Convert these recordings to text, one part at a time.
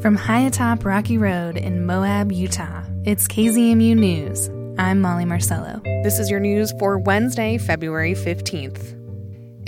From high atop Rocky Road in Moab, Utah, it's KZMU News. I'm Molly Marcello. This is your news for Wednesday, February 15th.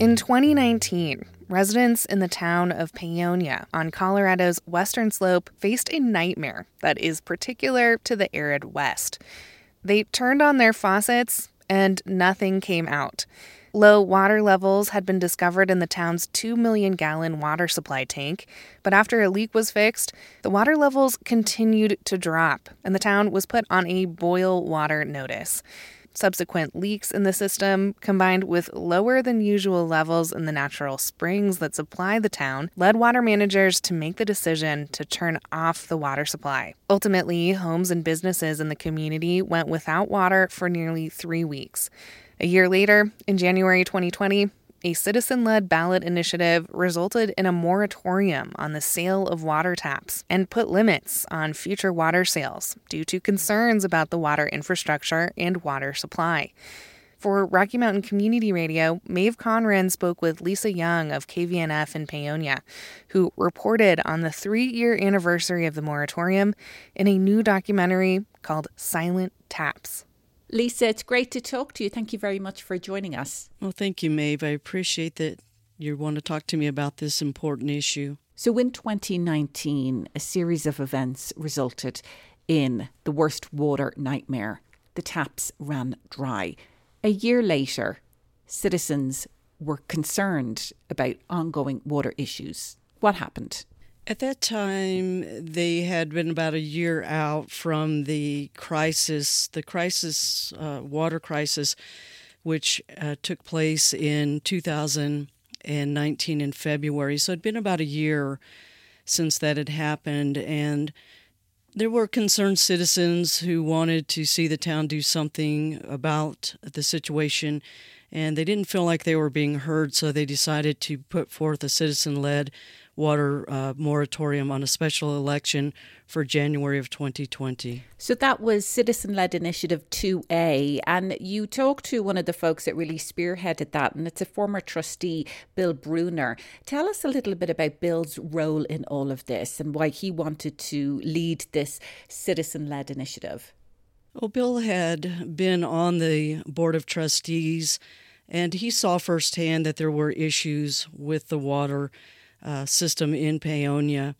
In 2019, residents in the town of Paonia on Colorado's western slope faced a nightmare that is particular to the arid West. They turned on their faucets and nothing came out. Low water levels had been discovered in the town's 2 million gallon water supply tank, but after a leak was fixed, the water levels continued to drop, and the town was put on a boil water notice. Subsequent leaks in the system, combined with lower than usual levels in the natural springs that supply the town, led water managers to make the decision to turn off the water supply. Ultimately, homes and businesses in the community went without water for nearly three weeks. A year later, in January 2020, a citizen led ballot initiative resulted in a moratorium on the sale of water taps and put limits on future water sales due to concerns about the water infrastructure and water supply. For Rocky Mountain Community Radio, Maeve Conran spoke with Lisa Young of KVNF in Paonia, who reported on the three year anniversary of the moratorium in a new documentary called Silent Taps. Lisa, it's great to talk to you. Thank you very much for joining us. Well, thank you, Maeve. I appreciate that you want to talk to me about this important issue. So, in 2019, a series of events resulted in the worst water nightmare. The taps ran dry. A year later, citizens were concerned about ongoing water issues. What happened? At that time, they had been about a year out from the crisis, the crisis, uh, water crisis, which uh, took place in 2019 in February. So it'd been about a year since that had happened. And there were concerned citizens who wanted to see the town do something about the situation. And they didn't feel like they were being heard, so they decided to put forth a citizen led water uh, moratorium on a special election for January of 2020. So that was Citizen Led Initiative 2A. And you talked to one of the folks that really spearheaded that, and it's a former trustee, Bill Bruner. Tell us a little bit about Bill's role in all of this and why he wanted to lead this citizen led initiative. Well, Bill had been on the Board of Trustees and he saw firsthand that there were issues with the water uh, system in Paonia.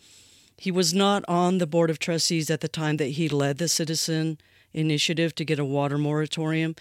He was not on the Board of Trustees at the time that he led the citizen initiative to get a water moratorium.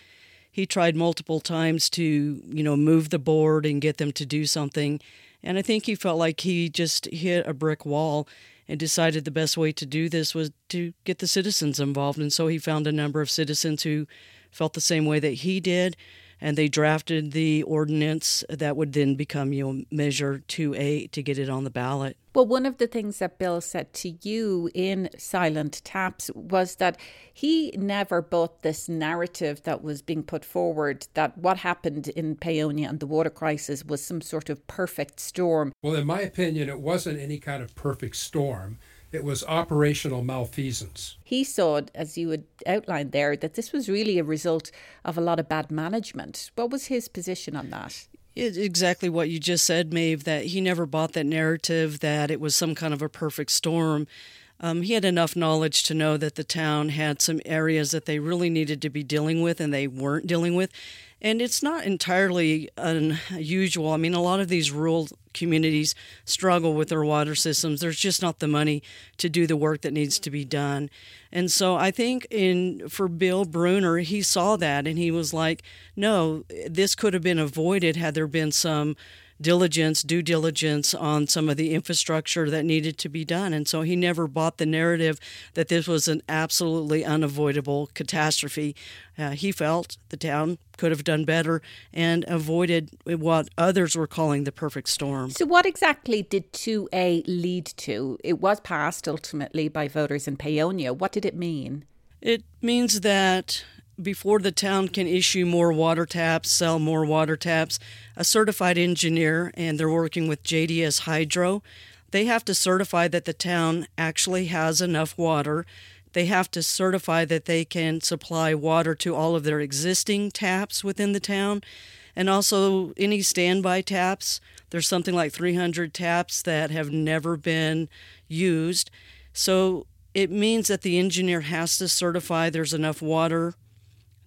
He tried multiple times to, you know, move the board and get them to do something. And I think he felt like he just hit a brick wall and decided the best way to do this was to get the citizens involved. And so he found a number of citizens who felt the same way that he did and they drafted the ordinance that would then become you know measure 2A to get it on the ballot. Well, one of the things that Bill said to you in Silent Taps was that he never bought this narrative that was being put forward that what happened in Paonia and the water crisis was some sort of perfect storm. Well, in my opinion, it wasn't any kind of perfect storm. It was operational malfeasance. He saw, as you had outlined there, that this was really a result of a lot of bad management. What was his position on that? It's exactly what you just said, Maeve, that he never bought that narrative that it was some kind of a perfect storm. Um, he had enough knowledge to know that the town had some areas that they really needed to be dealing with and they weren't dealing with. And it's not entirely unusual. I mean, a lot of these rural communities struggle with their water systems. There's just not the money to do the work that needs to be done. And so I think in for Bill Bruner, he saw that and he was like, no, this could have been avoided had there been some diligence, due diligence on some of the infrastructure that needed to be done. And so he never bought the narrative that this was an absolutely unavoidable catastrophe. Uh, he felt the town could have done better and avoided what others were calling the perfect storm. So, what exactly did 2A lead to? It was passed ultimately by voters in Paonia. What did it mean? It means that before the town can issue more water taps, sell more water taps, a certified engineer, and they're working with JDS Hydro, they have to certify that the town actually has enough water. They have to certify that they can supply water to all of their existing taps within the town and also any standby taps. There's something like 300 taps that have never been used So it means that the engineer has to certify there's enough water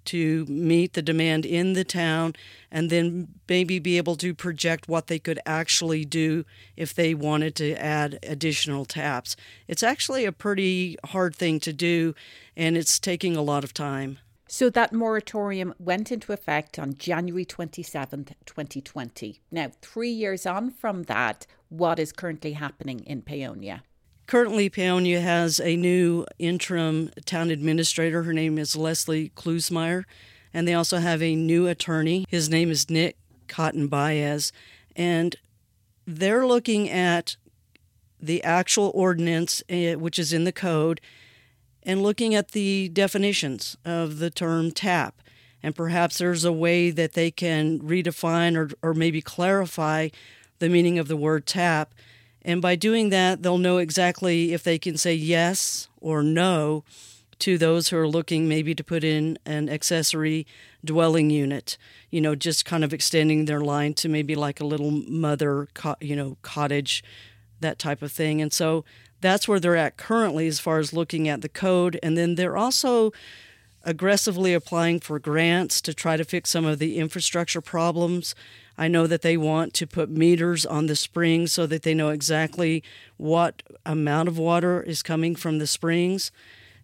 to meet the demand in the town and then maybe be able to project what they could actually do if they wanted to add additional taps. It's actually a pretty hard thing to do and it's taking a lot of time. So that moratorium went into effect on January 27th, 2020. Now, three years on from that, what is currently happening in Paonia? Currently, Paonia has a new interim town administrator. Her name is Leslie Klusmire. And they also have a new attorney. His name is Nick Cotton Baez. And they're looking at the actual ordinance, eh, which is in the code, and looking at the definitions of the term tap. And perhaps there's a way that they can redefine or, or maybe clarify the meaning of the word tap and by doing that, they'll know exactly if they can say yes or no to those who are looking maybe to put in an accessory dwelling unit, you know, just kind of extending their line to maybe like a little mother, you know, cottage, that type of thing. And so that's where they're at currently as far as looking at the code. And then they're also aggressively applying for grants to try to fix some of the infrastructure problems I know that they want to put meters on the springs so that they know exactly what amount of water is coming from the springs.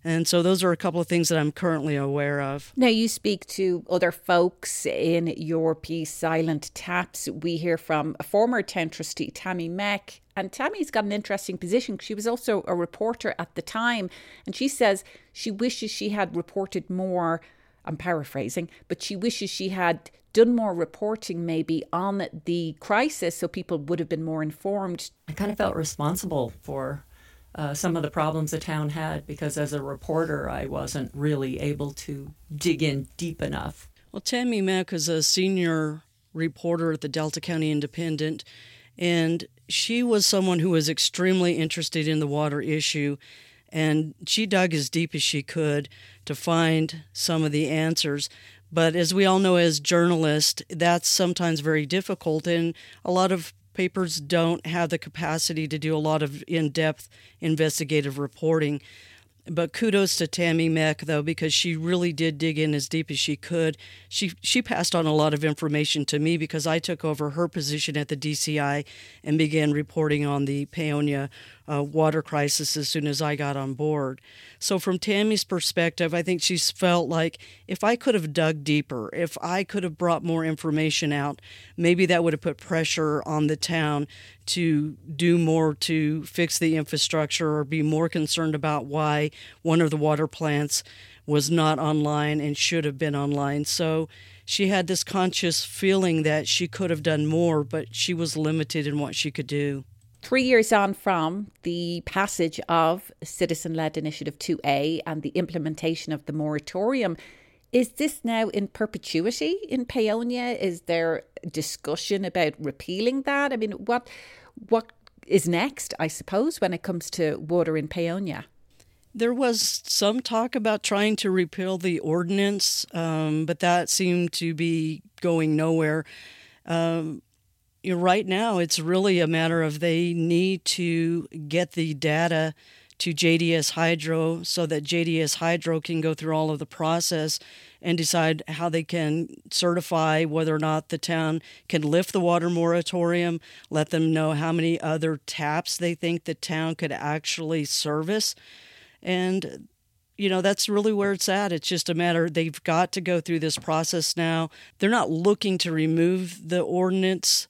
And so those are a couple of things that I'm currently aware of. Now, you speak to other folks in your piece, Silent Taps. We hear from a former town trustee, Tammy Meck. And Tammy's got an interesting position. She was also a reporter at the time. And she says she wishes she had reported more. I'm paraphrasing, but she wishes she had done more reporting maybe on the crisis so people would have been more informed. I kind of felt responsible for uh, some of the problems the town had because as a reporter, I wasn't really able to dig in deep enough. Well, Tammy Meck is a senior reporter at the Delta County Independent, and she was someone who was extremely interested in the water issue. And she dug as deep as she could to find some of the answers. But as we all know as journalists, that's sometimes very difficult. And a lot of papers don't have the capacity to do a lot of in depth investigative reporting. But kudos to Tammy Meck though, because she really did dig in as deep as she could. She she passed on a lot of information to me because I took over her position at the DCI and began reporting on the Paonia uh, water crisis as soon as I got on board. So, from Tammy's perspective, I think she's felt like if I could have dug deeper, if I could have brought more information out, maybe that would have put pressure on the town to do more to fix the infrastructure or be more concerned about why one of the water plants was not online and should have been online. So, she had this conscious feeling that she could have done more, but she was limited in what she could do. Three years on from the passage of Citizen led Initiative 2A and the implementation of the moratorium, is this now in perpetuity in Paonia? Is there discussion about repealing that? I mean, what what is next, I suppose, when it comes to water in Paonia? There was some talk about trying to repeal the ordinance, um, but that seemed to be going nowhere. Um, right now it's really a matter of they need to get the data to JDS Hydro so that JDS Hydro can go through all of the process and decide how they can certify whether or not the town can lift the water moratorium, let them know how many other taps they think the town could actually service. And you know that's really where it's at. It's just a matter they've got to go through this process now. They're not looking to remove the ordinance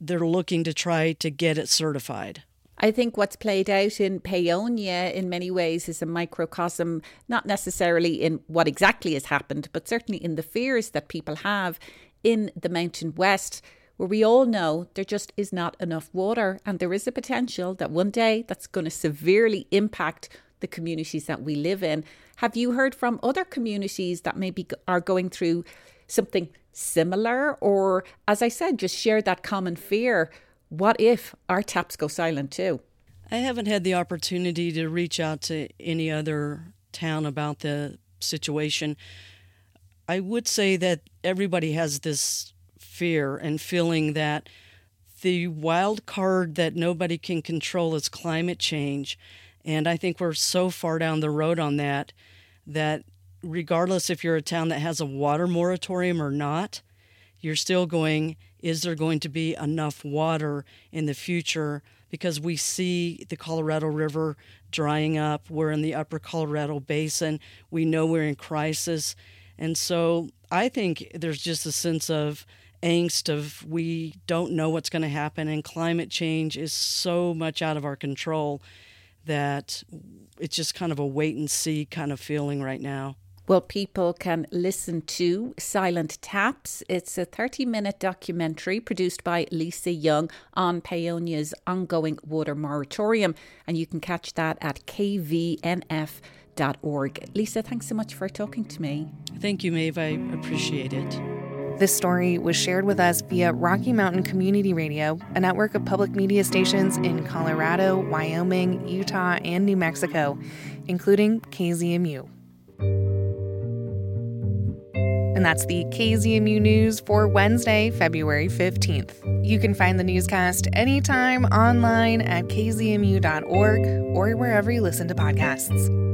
they're looking to try to get it certified. I think what's played out in Paonia in many ways is a microcosm, not necessarily in what exactly has happened, but certainly in the fears that people have in the Mountain West, where we all know there just is not enough water. And there is a potential that one day that's going to severely impact the communities that we live in. Have you heard from other communities that maybe are going through something similar? Or, as I said, just share that common fear. What if our taps go silent too? I haven't had the opportunity to reach out to any other town about the situation. I would say that everybody has this fear and feeling that the wild card that nobody can control is climate change. And I think we're so far down the road on that that regardless if you're a town that has a water moratorium or not, you're still going, is there going to be enough water in the future? Because we see the Colorado River drying up. We're in the upper Colorado Basin. We know we're in crisis. And so I think there's just a sense of angst of we don't know what's going to happen and climate change is so much out of our control that it's just kind of a wait and see kind of feeling right now. Well, people can listen to Silent Taps. It's a 30 minute documentary produced by Lisa Young on Paonia's ongoing water moratorium, and you can catch that at kvnf.org. Lisa, thanks so much for talking to me. Thank you, Maeve. I appreciate it. This story was shared with us via Rocky Mountain Community Radio, a network of public media stations in Colorado, Wyoming, Utah, and New Mexico, including KZMU. And that's the KZMU News for Wednesday, February 15th. You can find the newscast anytime online at kzmu.org or wherever you listen to podcasts.